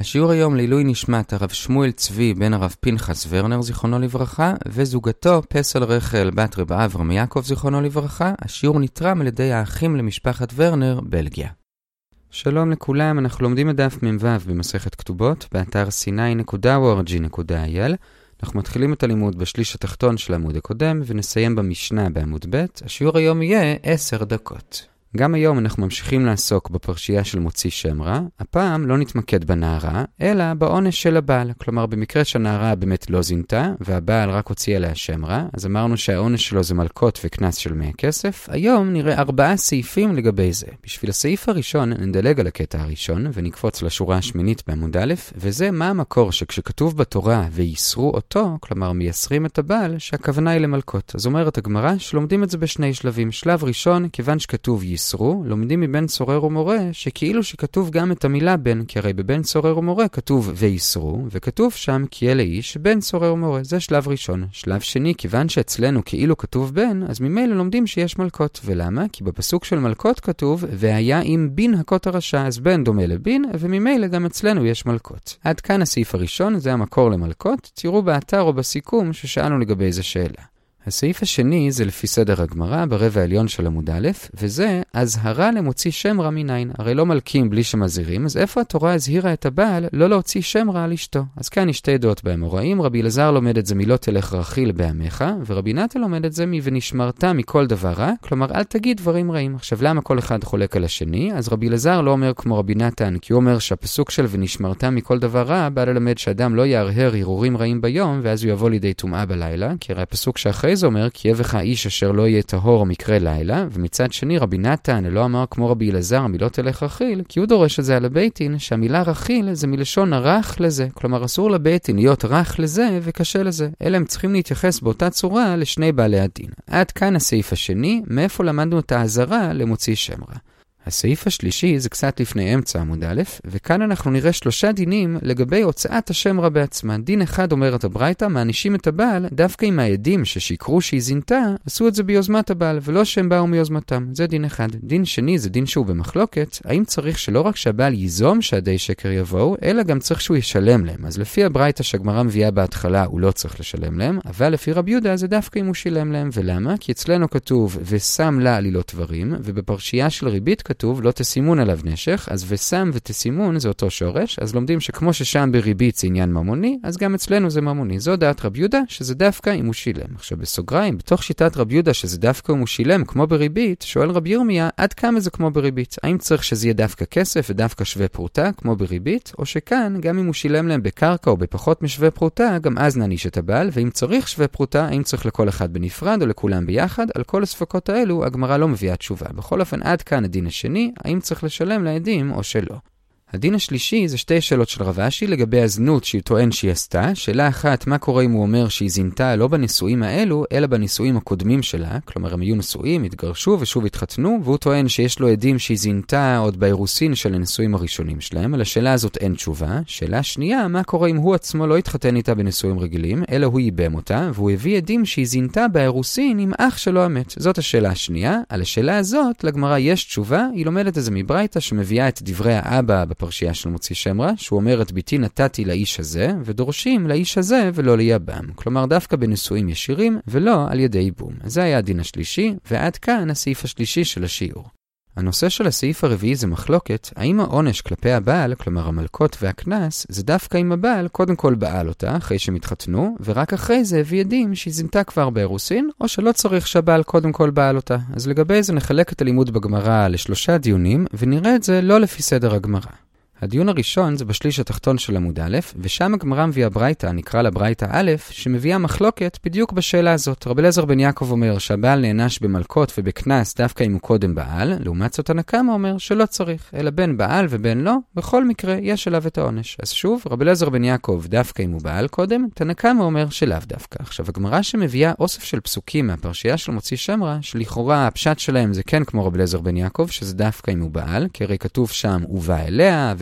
השיעור היום לעילוי נשמת הרב שמואל צבי בן הרב פנחס ורנר זיכרונו לברכה וזוגתו פסל רחל בת רב אברהם יעקב זיכרונו לברכה. השיעור נתרם על ידי האחים למשפחת ורנר, בלגיה. שלום לכולם, אנחנו לומדים את דף מ"ו במסכת כתובות באתר sny.org.il אנחנו מתחילים את הלימוד בשליש התחתון של העמוד הקודם ונסיים במשנה בעמוד ב'. השיעור היום יהיה 10 דקות. גם היום אנחנו ממשיכים לעסוק בפרשייה של מוציא שם רע, הפעם לא נתמקד בנערה, אלא בעונש של הבעל. כלומר, במקרה שהנערה באמת לא זינתה, והבעל רק הוציא עליה שם רע, אז אמרנו שהעונש שלו זה מלקות וקנס של 100 כסף. היום נראה ארבעה סעיפים לגבי זה. בשביל הסעיף הראשון, נדלג על הקטע הראשון, ונקפוץ לשורה השמינית בעמוד א', וזה מה המקור שכשכתוב בתורה וייסרו אותו, כלומר מייסרים את הבעל, שהכוונה היא למלקות. אז אומרת הגמרא שלומדים את זה בשני שלבים. שלב ראשון, כיוון שכתוב ייסרו, לומדים מבן צורר ומורה, שכאילו שכתוב גם את המילה בן, כי הרי בבן צורר ומורה כתוב וייסרו, וכתוב שם כי יהיה לאיש בן צורר ומורה. זה שלב ראשון. שלב שני, כיוון שאצלנו כאילו כתוב בן, אז ממילא לומדים שיש מלכות. ולמה? כי בפסוק של מלכות כתוב, והיה עם בין הכות הרשע, אז בן דומה לבין, וממילא גם אצלנו יש מלכות. עד כאן הסעיף הראשון, זה המקור למלכות. תראו באתר או בסיכום ששאלנו לגבי איזה שאלה. הסעיף השני זה לפי סדר הגמרא ברבע העליון של עמוד א', וזה אזהרה למוציא שם רע מניין. הרי לא מלקים בלי שמזהירים, אז איפה התורה הזהירה את הבעל לא להוציא שם רע על אשתו? אז כאן יש שתי דעות באמוראים, רבי אלעזר לומד את זה מלא תלך רכיל בעמך, ורבי נתן לומד את זה מ"ונשמרת מכל דבר רע", כלומר אל תגיד דברים רעים. עכשיו למה כל אחד חולק על השני? אז רבי אלעזר לא אומר כמו רבי נתן, כי הוא אומר שהפסוק של ונשמרת מכל דבר רע בא ללמד שאדם לא יהרהר הרהורים רעים ביום, ואז הוא יבוא לידי טומאה בלילה, כי הרי הפסוק שאחרי זה אומר, כי יהיה בך איש אשר לא יהיה טהור מקרה לילה, ומצד שני רבי נתן לא אמר כמו רבי אלעזר, המילות תלך רכיל, כי הוא דורש את זה על הביתין, שהמילה רכיל זה מלשון הרך לזה. כלומר, אסור לביתין להיות רך לזה וקשה לזה, אלא הם צריכים להתייחס באותה צורה לשני בעלי הדין. עד כאן הסעיף השני, מאיפה למדנו את האזהרה למוציא שם רע. הסעיף השלישי זה קצת לפני אמצע עמוד א', וכאן אנחנו נראה שלושה דינים לגבי הוצאת השם רע בעצמה. דין אחד אומרת הברייתא, מענישים את הבעל דווקא אם העדים ששיקרו שהיא זינתה, עשו את זה ביוזמת הבעל, ולא שהם באו מיוזמתם. זה דין אחד. דין שני זה דין שהוא במחלוקת, האם צריך שלא רק שהבעל ייזום שעדי שקר יבואו, אלא גם צריך שהוא ישלם להם. אז לפי הברייתא שהגמרא מביאה בהתחלה, הוא לא צריך לשלם להם, אבל לפי רבי יהודה זה דווקא אם הוא שילם להם. ולמה? כי אצלנו כתוב, ושם לה לא תסימון עליו נשך, אז ושם ותסימון זה אותו שורש, אז לומדים שכמו ששם בריבית זה עניין ממוני, אז גם אצלנו זה ממוני. זו דעת רב יהודה, שזה דווקא אם הוא שילם. עכשיו בסוגריים, בתוך שיטת רב יהודה שזה דווקא אם הוא שילם כמו בריבית, שואל רב ירמיה, עד כמה זה כמו בריבית? האם צריך שזה יהיה דווקא כסף ודווקא שווה פרוטה, כמו בריבית, או שכאן, גם אם הוא שילם להם בקרקע או בפחות משווה פרוטה, גם אז נעניש את הבעל, ואם צריך שווה פרוטה, האם צריך לכל אחד בנפרד או לכולם ביחד? על כל הספקות האלו, הגמרא לא מביאה תשובה. בכל אופן, עד כאן הדין השני, האם צריך לשלם לעדים או שלא. הדין השלישי זה שתי שאלות של רב אשי לגבי הזנות שהיא טוען שהיא עשתה. שאלה אחת, מה קורה אם הוא אומר שהיא זינתה לא בנישואים האלו, אלא בנישואים הקודמים שלה, כלומר הם היו נשואים, התגרשו ושוב התחתנו, והוא טוען שיש לו עדים שהיא זינתה עוד באירוסין של הנישואים הראשונים שלהם, על השאלה הזאת אין תשובה. שאלה שנייה, מה קורה אם הוא עצמו לא התחתן איתה בנישואים רגילים, אלא הוא ייבם אותה, והוא הביא עדים שהיא זינתה באירוסין עם אח שלו המת. זאת השאלה השנייה. על השאלה הזאת, לגמרא יש תשובה, היא לומדת את מברייתא שמביאה את דברי האבא בפרשייה של מוציא שם רע, שהוא אומר את ביתי נתתי לאיש הזה, ודורשים לאיש הזה ולא ליבם. כלומר דווקא בנישואים ישירים, ולא על ידי ייבום. זה היה הדין השלישי, ועד כאן הסעיף השלישי של השיעור. הנושא של הסעיף הרביעי זה מחלוקת, האם העונש כלפי הבעל, כלומר המלקות והקנס, זה דווקא אם הבעל קודם כל בעל אותה, אחרי שהם התחתנו, ורק אחרי זה הביא עדים שהיא זינתה כבר באירוסין, או שלא צריך שהבעל קודם כל בעל אותה. אז לגבי זה נחלק את הלימוד בגמרא לשלושה דיונים, ונראה את זה לא לפי סדר הגמרא. הדיון הראשון זה בשליש התחתון של עמוד א', ושם הגמרא מביאה ברייתא, נקרא לה ברייתא א', שמביאה מחלוקת בדיוק בשאלה הזאת. רבי אליעזר בן יעקב אומר שהבעל נענש במלקות ובקנס דווקא אם הוא קודם בעל, לעומת זאת הנקמה אומר שלא צריך, אלא בין בעל ובין לא, בכל מקרה יש עליו את העונש. אז שוב, רבי אליעזר בן יעקב דווקא אם הוא בעל קודם, תנקמה אומר שלאו דווקא. עכשיו, הגמרא שמביאה אוסף של פסוקים מהפרשייה של מוציא שם רע, שלכאורה הפשט שלהם זה כן כמו רבי אליעזר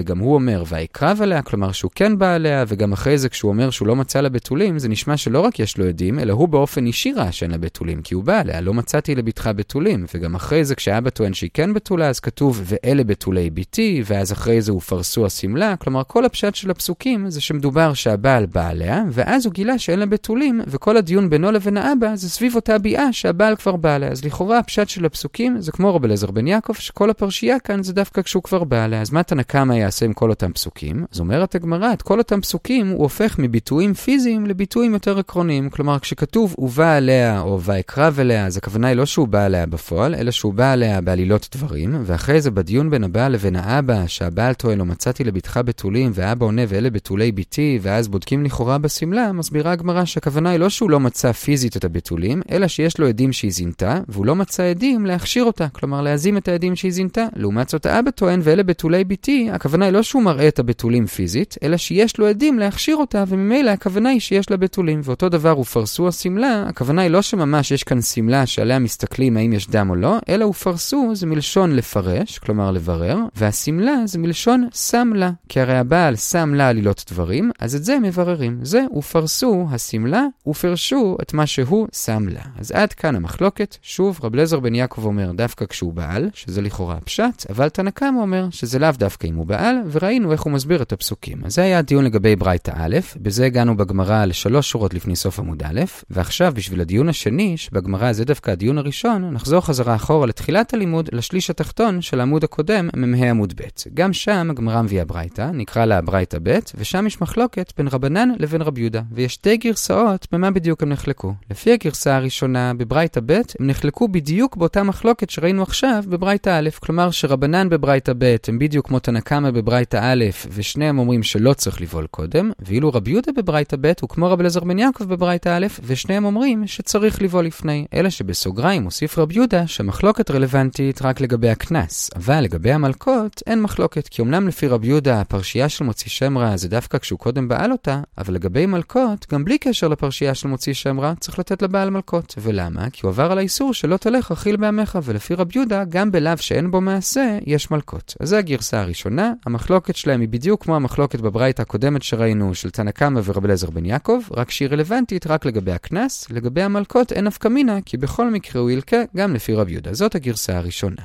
וגם הוא אומר, ויקרב עליה, כלומר שהוא כן בא עליה, וגם אחרי זה כשהוא אומר שהוא לא מצא לה בתולים, זה נשמע שלא רק יש לו עדים, אלא הוא באופן אישי ראה שאין לה בתולים, כי הוא בא עליה, לא מצאתי לבתך בתולים. וגם אחרי זה, כשאבא טוען שהיא כן בתולה, אז כתוב, ואלה בתולי ביתי, ואז אחרי זה הופרסו השמלה. כלומר, כל הפשט של הפסוקים זה שמדובר שהבעל בא עליה, ואז הוא גילה שאין לה בתולים, וכל הדיון בינו לבין האבא זה סביב אותה ביאה שהבעל כבר בא עליה. אז לכאורה הפשט של הפסוקים זה כמו רב אליעזר בן יעקב, שכל הפרשייה כאן זה דווקא כשהוא כבר בא עליה. אז מה תנא קמא יעשה עם כל אותם פסוקים? אז אומרת הגמרא, את כל אותם פסוקים הוא הופך מביטויים פיזיים לביטויים יותר עקרוניים. כלומר, כשכתוב הוא בא עליה או ויקרב אליה, אז הכוונה היא לא שהוא בא עליה בפועל, אלא שהוא בא עליה בעלילות דברים, ואחרי זה בדיון בין הבעל לבין האבא, שהבעל טוען לו מצאתי לבתך בתולים, ואבא עונה ואלה בתולי ביתי, ואז בודקים לכאורה בשמלה, מסבירה הגמרא שהכוונה היא לא שהוא לא מצא פיזית את הבתולים, אלא שיש לו עדים שהיא זינתה, והוא לא מצא עדים להכשיר אותה, כלומר להזים את העדים שהיא זינתה. לעומת זאת האבא טוען ואלה בתולי ביתי, הכוונה היא לא שהוא מראה את הבתולים פיזית, אלא שיש לו עדים להכשיר אותה, וממילא הכוונה היא שיש לה בתולים. ואותו דבר הופרסו השמלה, הכוונה היא לא שממש יש כאן שמלה שעליה מסתכלים האם יש דם או לא, אלא הופרסו זה מלשון לפרש, כלומר לברר, והשמלה זה מלשון שם לה, כי הרי הבעל שם לה עלילות דברים, אז את זה מבררים. זה הופרסו השמלה, ופרשו את מה שהוא שם לה. אז עד כאן המחלוקת. שוב, רב לזר בן יעקב אומר דווקא כשהוא בעל, שזה לכאורה הפשט, אבל תנא קמא אומר שזה לאו דווקא אם הוא בעל, וראינו איך הוא מסביר את הפסוקים. אז זה היה הדיון לגבי ברייתא א', בזה הגענו בגמרא לשלוש שורות לפני סוף עמוד א', ועכשיו בשביל הדיון השני, שבגמרא זה דווקא הדיון הראשון, נחזור חזרה אחורה לתחילת הלימוד, לשליש התחתון של העמוד הקודם, מ"ה עמוד ב'. גם שם הגמרא מביאה ברייתא, נקרא לה ברייתא ב', ושם יש מחלוקת בין רבנן לבין רב יהודה, ויש שתי גרסאות במה בדיוק הם נחלקו. לפי הגרסה הראשונה, בברייתא ב', הם נחלקו בדיוק באותה מחלוקת שראינו עכשיו בברייתא א', כלומר שרבנן בברייתא ב' הם בדיוק כמו תנא קמא בברייתא א', ושניהם אומרים שלא צריך לבעול קודם, ואילו רבי יהודה בברייתא ב' הוא כמו רבי אלעזר בן יעקב בברייתא א', ושניהם אומרים שצריך לבעול לפני. אלא שבסוגריים מוסיף רבי יהודה שהמחלוקת רלוונטית רק לגבי הקנס, אבל לגבי המלקות אין מחלוקת, כי אמנם לפי רבי יהודה הפרשייה של מוציא שם רע זה דווקא כשהוא קודם בעל אותה, אבל לגבי מלקות, גם בלי קשר לפרשייה של מוציא שם רע, צריך לתת לבעל מלקות. ולמה? כי הוא עבר על האיסור שלא תלך רכיל בעמך, ולפי רבי יהודה, גם בלאו שאין בו מעשה, יש מלקות. אז זו הגרסה הראשונה, המחלוקת שלהם היא בדיוק כמו המחלוקת בברייתא הקודמת שראינו של תנא קמא ורבי אליעזר בן יעקב, רק שהיא רלוונטית רק לגבי הקנס, לגבי המלקות אין נפקא מינה, כי בכל מקרה הוא ילקה גם לפי רבי יהודה. זאת הגרסה הראשונה.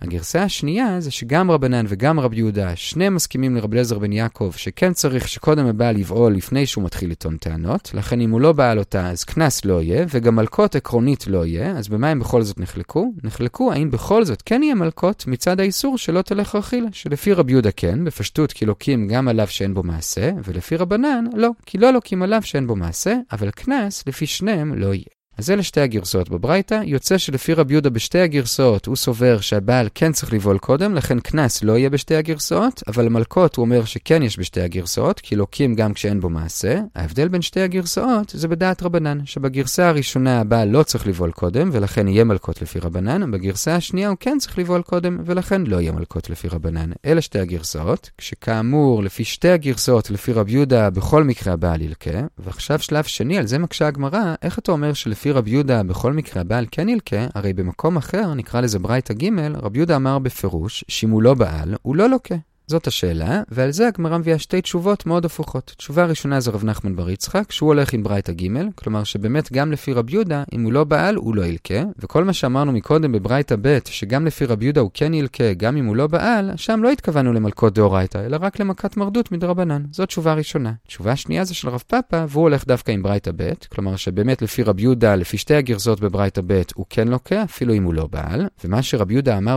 הגרסה השנייה זה שגם רבנן וגם רבי יהודה, שניהם מסכימים לרבי אליעזר בן יעקב שכן צריך שקודם הבעל יבעול לפני שהוא מתחיל לטעון טענות, לכן אם הוא לא בעל אותה אז קנס לא יהיה, וגם מלקות עקרונית לא יהיה, אז במה הם בכל זאת נחלקו? נחלקו האם בכל זאת כן יהיה מלקות מצד האיסור שלא תלך רכילה, שלפי רבי יהודה כן, בפשטות כי לוקים גם עליו שאין בו מעשה, ולפי רבנן לא, כי לא לוקים עליו שאין בו מעשה, אבל קנס לפי שניהם לא יהיה. אז אלה שתי הגרסאות בברייתא, יוצא שלפי רבי יהודה בשתי הגרסאות הוא סובר שהבעל כן צריך לבעול קודם, לכן קנס לא יהיה בשתי הגרסאות, אבל מלקות הוא אומר שכן יש בשתי הגרסאות, כי לוקים גם כשאין בו מעשה. ההבדל בין שתי הגרסאות זה בדעת רבנן, שבגרסה הראשונה הבעל לא צריך לבעול קודם, ולכן יהיה מלקות לפי רבנן, בגרסה השנייה הוא כן צריך לבעול קודם, ולכן לא יהיה מלקות לפי רבנן. אלה שתי הגרסאות, כשכאמור, לפי שתי הגרסאות, לפי רבי יהודה, בכל מקרה הבעל ילקה, ועכשיו שלב שני, על זה מקשה הגמרא, איך אתה אומר שלפי רבי יהודה בכל מקרה הבעל כן ילקה, הרי במקום אחר, נקרא לזה ברייתא ג', רבי יהודה אמר בפירוש, שאם הוא לא בעל, הוא לא לוקה. זאת השאלה, ועל זה הגמרא מביאה שתי תשובות מאוד הפוכות. תשובה ראשונה זה רב נחמן בר יצחק, שהוא הולך עם ברייתא ג', כלומר שבאמת גם לפי רב יהודה, אם הוא לא בעל, הוא לא ילקה, וכל מה שאמרנו מקודם בברייתא ב', שגם לפי רב יהודה הוא כן ילקה, גם אם הוא לא בעל, שם לא התכוונו למלכות דאורייתא, אלא רק למכת מרדות מדרבנן. זאת תשובה ראשונה. תשובה שנייה זה של רב פאפא, והוא הולך דווקא עם ברייתא ב', כלומר שבאמת לפי רב יהודה, לפי שתי הגרסאות בברייתא ב', הוא כן לוקה, אפילו אם הוא לא בעל, ומה שרב יהודה אמר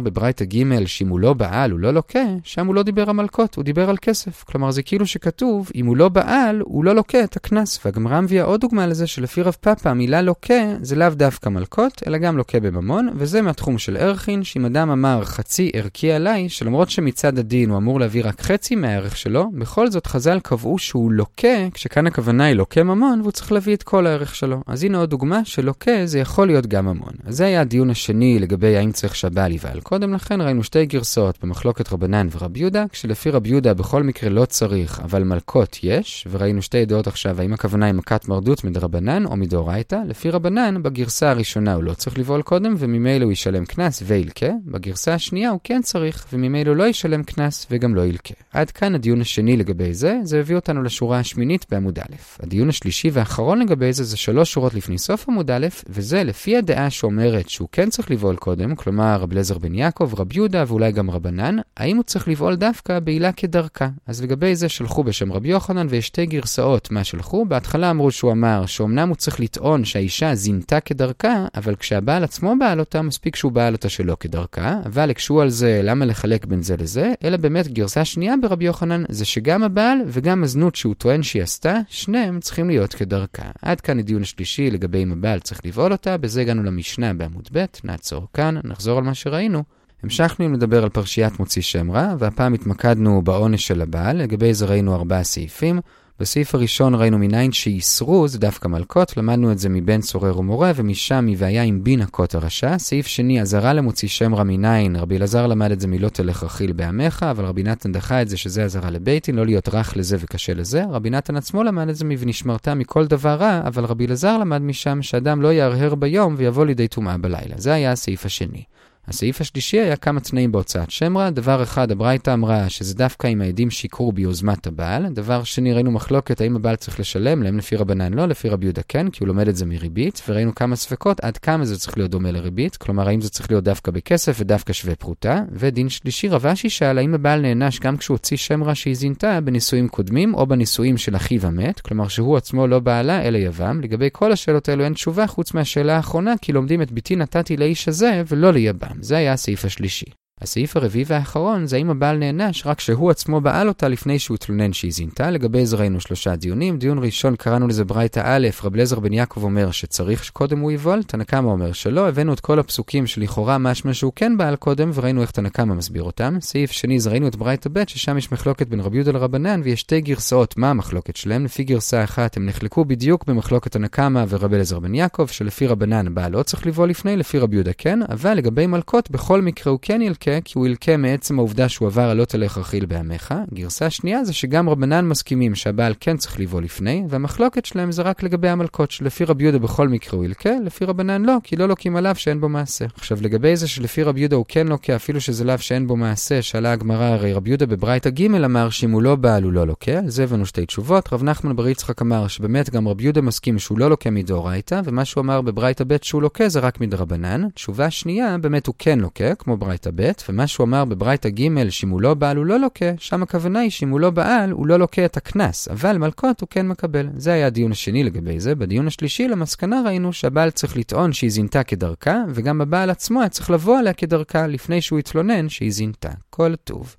על מלכות, הוא דיבר על כסף. כלומר, זה כאילו שכתוב, אם הוא לא בעל, הוא לא לוקה את הקנס. והגמרא מביאה עוד דוגמה לזה שלפי רב פאפא, המילה לוקה זה לאו דווקא מלכות, אלא גם לוקה בממון, וזה מהתחום של ערכין, שאם אדם אמר חצי ערכי עליי, שלמרות שמצד הדין הוא אמור להביא רק חצי מהערך שלו, בכל זאת חז"ל קבעו שהוא לוקה, כשכאן הכוונה היא לוקה ממון, והוא צריך להביא את כל הערך שלו. אז הנה עוד דוגמה שלוקה זה יכול להיות גם ממון. אז זה היה הדיון השני לגבי האם צריך שהבעל יבעל. קודם לכן ראינו שתי גרסאות במחלוקת רבנן ורבי יהודה, כשלפי רבי יהודה בכל מקרה לא צריך, אבל מלקות יש, וראינו שתי ידעות עכשיו, האם הכוונה היא מכת מרדות מדרבנן או מדאורייתא? לפי רבנן, בגרסה הראשונה הוא לא צריך לבעול קודם, וממילא הוא ישלם קנס וילקה, בגרסה השנייה הוא כן צריך, וממילא לא ישלם קנס וגם לא ילקה. עד כאן הדיון השני לגבי זה, זה הביא אותנו לשורה השמינית בעמוד א'. הדיון השלישי והאחרון לגבי זה, זה שלוש שורות לפני סוף עמוד א', וזה לפי הדעה שאומרת שהוא כן צריך לבעול קודם, כלומר רב לזר בן יעקב, רב יהודה ואולי גם רבנן, האם הוא צריך לבעול דווקא בעילה כדרכה. אז לגבי זה שלחו בשם רבי יוחנן, ויש שתי גרסאות מה שלחו. בהתחלה אמרו שהוא אמר שאומנם הוא צריך לטעון שהאישה זינתה כדרכה, אבל כשהבעל עצמו בעל אותה, מספיק שהוא בעל אותה שלא כדרכה. אבל הקשו על זה למה לחלק בין זה לזה, אלא באמת גרסה שנייה ברבי יוחנן, זה שגם הבעל וגם הזנות שהוא טוען שהיא עשתה, שניהם צריכים להיות כדרכה. עד כאן הדיון השלישי לגבי אם הבעל צריך לבעול אותה, בזה הגענו למשנה בעמוד ב', נעצור כאן, נחזור על מה שראינו. המשכנו לדבר על פרשיית מוציא שם רע, והפעם התמקדנו בעונש של הבעל, לגבי זה ראינו ארבעה סעיפים. בסעיף הראשון ראינו מניין שאיסרו, זה דווקא מלקות, למדנו את זה מבן צורר ומורה, ומשם מ"והיה עם בין הכות הרשע". סעיף שני, אזהרה למוציא שם רע מניין, רבי אלעזר למד את זה מלא תלך רכיל בעמך, אבל רבי נתן דחה את זה שזה אזהרה לביתין, לא להיות רך לזה וקשה לזה. רבי נתן עצמו למד את זה מ"ונשמרת מכל דבר רע", אבל רבי אלעזר למד משם שאדם לא יהרהר ביום ויבוא לידי טומאה בלילה. זה היה הסעיף השני. הסעיף השלישי היה כמה תנאים בהוצאת שם רע. דבר אחד, הברייתא אמרה שזה דווקא אם העדים שיקרו ביוזמת הבעל. דבר שני, ראינו מחלוקת האם הבעל צריך לשלם להם לפי רבנן לא, לפי רבי יהודה כן, כי הוא לומד את זה מריבית, וראינו כמה ספקות עד כמה זה צריך להיות דומה לריבית, כלומר האם זה צריך להיות דווקא בכסף ודווקא שווה פרוטה. ודין שלישי, רב אשי שאל האם הבעל נענש גם כשהוא הוציא שם רע שהיא זינתה בנישואים קודמים או בנישואים של אחיו המת, כלומר שהוא עצמו לא בעלה אלא יבם. לגבי כל השאלות האלו אין תשובה חוץ מהשאלה האחרונה, כי לומדים את ביתי נתתי לאיש הזה ולא ליבם. זה היה הסעיף השלישי. הסעיף הרביעי והאחרון זה האם הבעל נענש רק שהוא עצמו בעל אותה לפני שהוא התלונן שהיא זינתה. לגבי זה ראינו שלושה דיונים. דיון ראשון קראנו לזה ברייתא א', רב לזר בן יעקב אומר שצריך שקודם הוא יבול, תנקמה אומר שלא. הבאנו את כל הפסוקים שלכאורה משמע שהוא כן בעל קודם, וראינו איך תנקמה מסביר אותם. סעיף שני זה ראינו את ברייתא ב', ששם יש מחלוקת בין רבי יהודה לרבנן, ויש שתי גרסאות מה המחלוקת שלהם. לפי גרסה אחת הם נחלקו בדיוק במחלוקת תנקמה ורבי לזר בן יעקב, שלפי רבנן בעל לא צריך לבוא לפני, לפי רבי יהודה כן, אבל לגבי מלכות בכל מקרה הוא כן ילקה, כי הוא ילקה מעצם העובדה שהוא עבר על לא תלך רכיל בעמך. גרסה שנייה זה שגם רבנן מסכימים שהבעל כן צריך לבוא לפני, והמחלוקת שלהם זה רק לגבי המלכות, שלפי רבי יהודה בכל מקרה הוא ילקה, לפי רבנן לא, כי לא לוקים עליו שאין בו מעשה. עכשיו לגבי זה שלפי רבי יהודה הוא כן לוקה, אפילו שזה לאו שאין בו מעשה, שאלה הגמרא, הרי רבי יהודה בברייתא ג' אמר שאם הוא לא בעל הוא לא לוקה, על זה הבאנו שתי תשובות. רב נחמן בר יצחק אמר שבאמת גם רבי יהודה מסכים שהוא לא לוקה מדאורייתא, ומה שהוא אמר בברייתא ב' שהוא לוקה זה רק מדרבנן. תשובה שנייה, באמת הוא כן לוקה, כמו ברייתא ב', ומה שהוא אמר בברייתא ג' שאם הוא לא בעל הוא לא לוקה, שם הכוונה היא שאם הוא לא בעל הוא לא לוקה את הקנס, אבל מלכות הוא כן מקבל. זה היה הדיון השני לגבי זה. בדיון השלישי למסקנה ראינו שהבעל צריך לטעון שהיא זינתה כדרכה, וגם הבעל עצמו היה צריך לבוא עליה כדרכה לפני שהוא התלונן שהיא זינתה. כל טוב.